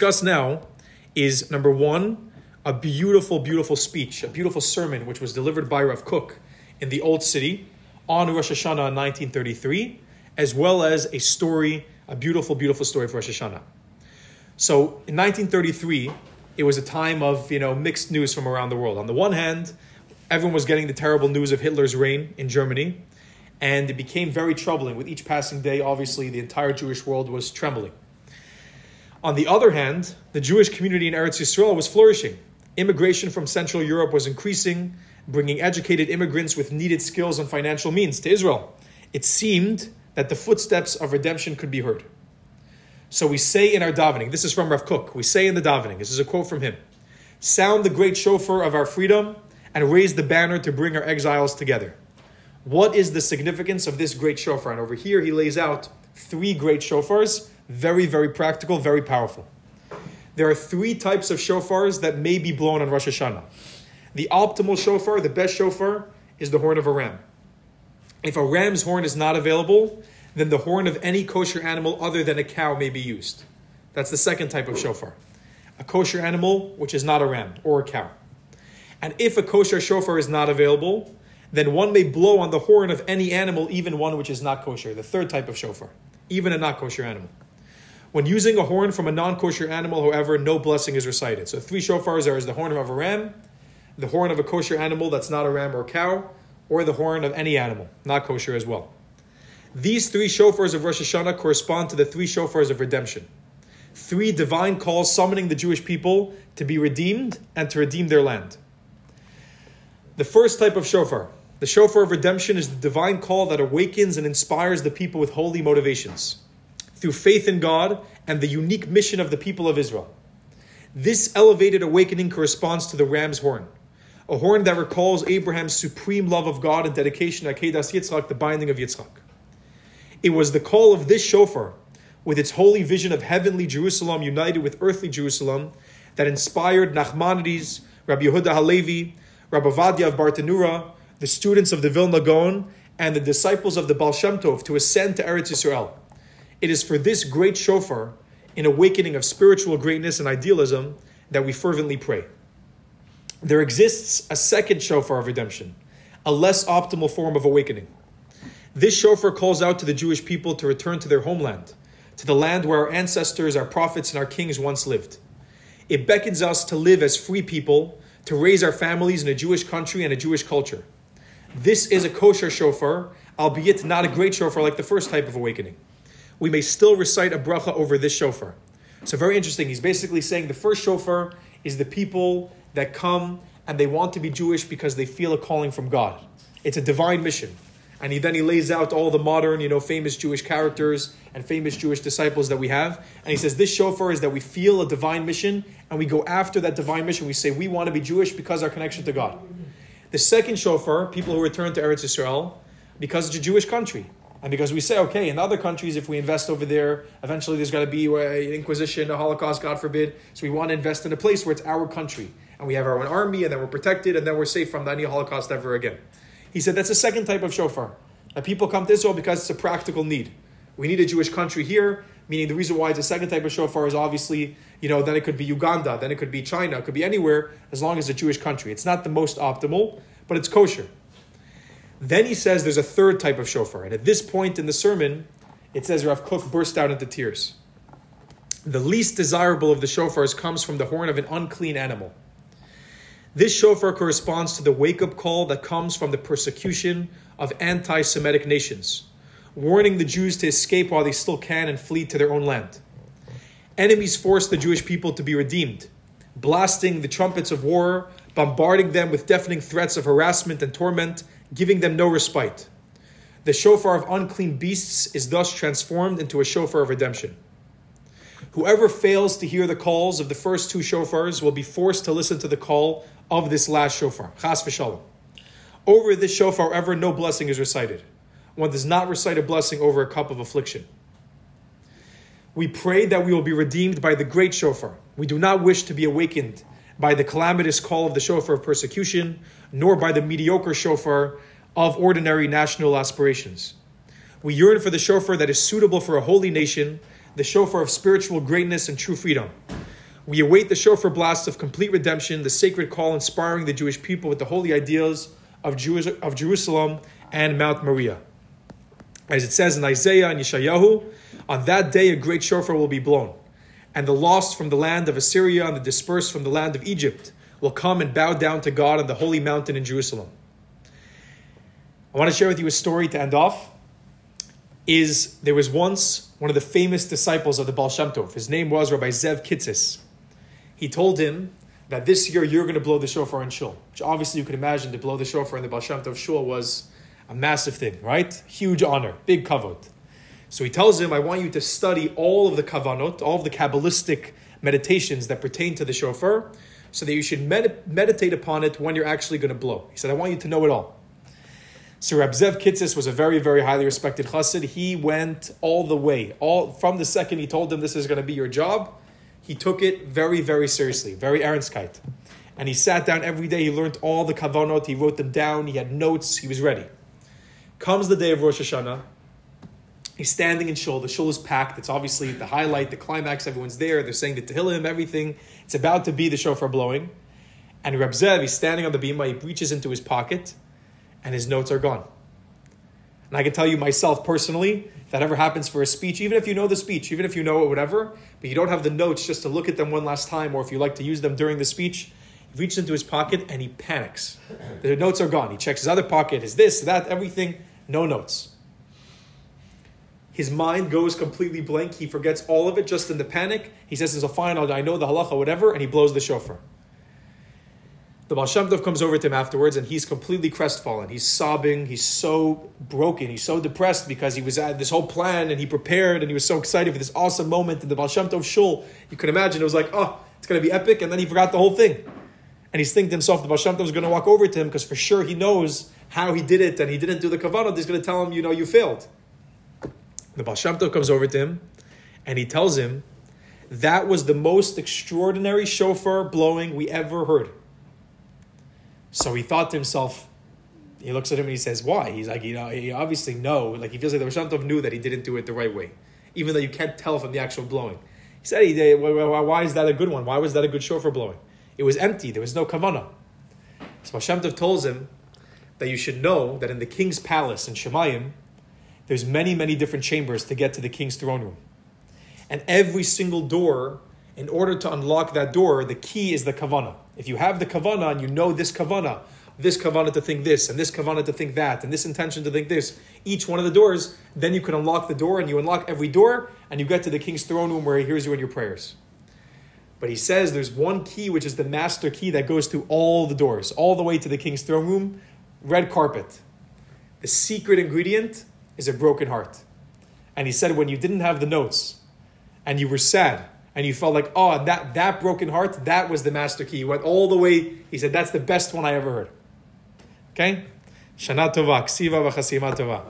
discuss now is number one, a beautiful, beautiful speech, a beautiful sermon which was delivered by Rav Kook in the Old City on Rosh Hashanah in 1933, as well as a story, a beautiful, beautiful story for Rosh Hashanah. So in 1933, it was a time of you know mixed news from around the world. On the one hand, everyone was getting the terrible news of Hitler's reign in Germany, and it became very troubling. With each passing day, obviously, the entire Jewish world was trembling. On the other hand, the Jewish community in Eretz Yisrael was flourishing. Immigration from Central Europe was increasing, bringing educated immigrants with needed skills and financial means to Israel. It seemed that the footsteps of redemption could be heard. So we say in our davening, this is from Rav Kook, we say in the davening, this is a quote from him Sound the great shofar of our freedom and raise the banner to bring our exiles together. What is the significance of this great shofar? And over here he lays out three great shofars, very, very practical, very powerful. There are three types of shofars that may be blown on Rosh Hashanah. The optimal shofar, the best shofar, is the horn of a ram. If a ram's horn is not available, then the horn of any kosher animal other than a cow may be used. That's the second type of shofar. A kosher animal which is not a ram or a cow. And if a kosher shofar is not available, then one may blow on the horn of any animal, even one which is not kosher, the third type of shofar, even a not kosher animal. When using a horn from a non kosher animal, however, no blessing is recited. So three shofars are as the horn of a ram, the horn of a kosher animal that's not a ram or cow, or the horn of any animal, not kosher as well. These three shofars of Rosh Hashanah correspond to the three shofars of redemption. Three divine calls summoning the Jewish people to be redeemed and to redeem their land. The first type of shofar, the shofar of redemption, is the divine call that awakens and inspires the people with holy motivations through faith in God and the unique mission of the people of Israel. This elevated awakening corresponds to the ram's horn, a horn that recalls Abraham's supreme love of God and dedication to Akedas Yitzchak, the binding of Yitzchak. It was the call of this shofar, with its holy vision of heavenly Jerusalem united with earthly Jerusalem, that inspired Nachmanides, Rabbi Yehuda Halevi, Rabbi Vadia of Bartanura, the students of the Vilna Gaon, and the disciples of the Baal Shem Tov to ascend to Eretz Yisrael. It is for this great shofar, in awakening of spiritual greatness and idealism, that we fervently pray. There exists a second shofar of redemption, a less optimal form of awakening. This shofar calls out to the Jewish people to return to their homeland, to the land where our ancestors, our prophets, and our kings once lived. It beckons us to live as free people, to raise our families in a Jewish country and a Jewish culture. This is a kosher shofar, albeit not a great shofar like the first type of awakening. We may still recite a bracha over this shofar. So, very interesting. He's basically saying the first shofar is the people that come and they want to be Jewish because they feel a calling from God. It's a divine mission and he then he lays out all the modern, you know, famous Jewish characters and famous Jewish disciples that we have. And he says this shofar is that we feel a divine mission and we go after that divine mission. We say we want to be Jewish because our connection to God. The second shofar, people who return to Eretz Israel, because it's a Jewish country. And because we say, okay, in other countries, if we invest over there, eventually there's got to be an inquisition, a Holocaust, God forbid. So we want to invest in a place where it's our country. And we have our own army, and then we're protected, and then we're safe from any Holocaust ever again. He said that's the second type of shofar. That people come to Israel because it's a practical need. We need a Jewish country here, meaning the reason why it's a second type of shofar is obviously, you know, then it could be Uganda, then it could be China, it could be anywhere as long as it's a Jewish country. It's not the most optimal, but it's kosher. Then he says there's a third type of shofar. And at this point in the sermon, it says Rav Kook burst out into tears. The least desirable of the shofars comes from the horn of an unclean animal. This shofar corresponds to the wake up call that comes from the persecution of anti Semitic nations, warning the Jews to escape while they still can and flee to their own land. Enemies force the Jewish people to be redeemed, blasting the trumpets of war, bombarding them with deafening threats of harassment and torment, giving them no respite. The shofar of unclean beasts is thus transformed into a shofar of redemption. Whoever fails to hear the calls of the first two shofars will be forced to listen to the call of this last shofar. Chas v'shalom. Over this shofar, however, no blessing is recited. One does not recite a blessing over a cup of affliction. We pray that we will be redeemed by the great shofar. We do not wish to be awakened by the calamitous call of the shofar of persecution, nor by the mediocre shofar of ordinary national aspirations. We yearn for the shofar that is suitable for a holy nation the shofar of spiritual greatness and true freedom. We await the shofar blast of complete redemption, the sacred call inspiring the Jewish people with the holy ideals of, Jewish, of Jerusalem and Mount Moriah. As it says in Isaiah and Yeshayahu, on that day a great shofar will be blown, and the lost from the land of Assyria and the dispersed from the land of Egypt will come and bow down to God on the holy mountain in Jerusalem. I want to share with you a story to end off. Is there was once one of the famous disciples of the Baal Shem Tov. His name was Rabbi Zev Kitzis. He told him that this year you're going to blow the shofar in Shul, which obviously you can imagine to blow the shofar in the Baal Shem Tov Shul was a massive thing, right? Huge honor, big kavod. So he tells him, I want you to study all of the kavanot, all of the Kabbalistic meditations that pertain to the shofar, so that you should med- meditate upon it when you're actually going to blow. He said, I want you to know it all. So Rab Zev Kitzis was a very, very highly respected chassid. He went all the way, all from the second he told him this is going to be your job. He took it very, very seriously, very ernstkeit. And he sat down every day. He learned all the kavanot. He wrote them down. He had notes. He was ready. Comes the day of Rosh Hashanah. He's standing in shul. The shul is packed. It's obviously the highlight, the climax. Everyone's there. They're saying the Tehillim, everything. It's about to be the shofar blowing. And Reb Zev, he's standing on the bima. He reaches into his pocket, and his notes are gone. And I can tell you myself personally, if that ever happens for a speech, even if you know the speech, even if you know it, whatever, but you don't have the notes just to look at them one last time, or if you like to use them during the speech, he reaches into his pocket and he panics. The notes are gone. He checks his other pocket, his this, that, everything, no notes. His mind goes completely blank. He forgets all of it just in the panic. He says, "It's a fine. I know the halacha, whatever," and he blows the shofar. The Baal Shem Tov comes over to him afterwards, and he's completely crestfallen. He's sobbing. He's so broken. He's so depressed because he was at this whole plan, and he prepared, and he was so excited for this awesome moment in the Baal Shem Tov shul. You can imagine it was like, oh, it's going to be epic, and then he forgot the whole thing. And he's thinking to himself, the Baal Shem Tov is going to walk over to him because for sure he knows how he did it, and he didn't do the kavanah. He's going to tell him, you know, you failed. The Baal Shem Tov comes over to him and he tells him, that was the most extraordinary shofar blowing we ever heard. So he thought to himself, he looks at him and he says, why? He's like, you know, he obviously know, like he feels like the Shem Tov knew that he didn't do it the right way, even though you can't tell from the actual blowing. He said, he, why is that a good one? Why was that a good shofar blowing? It was empty. There was no kavanah. So Hashem Tov tells him that you should know that in the king's palace in Shemayim, there's many, many different chambers to get to the king's throne room. And every single door, in order to unlock that door, the key is the kavana. If you have the kavana and you know this kavana, this kavana to think this, and this kavana to think that, and this intention to think this, each one of the doors, then you can unlock the door, and you unlock every door, and you get to the king's throne room where he hears you in your prayers. But he says there's one key, which is the master key that goes through all the doors, all the way to the king's throne room red carpet. The secret ingredient is a broken heart. And he said, when you didn't have the notes and you were sad and you felt like, oh, that, that broken heart, that was the master key. He went all the way. He said, that's the best one I ever heard. Okay? Shana tova, ksiva v'chasima tova.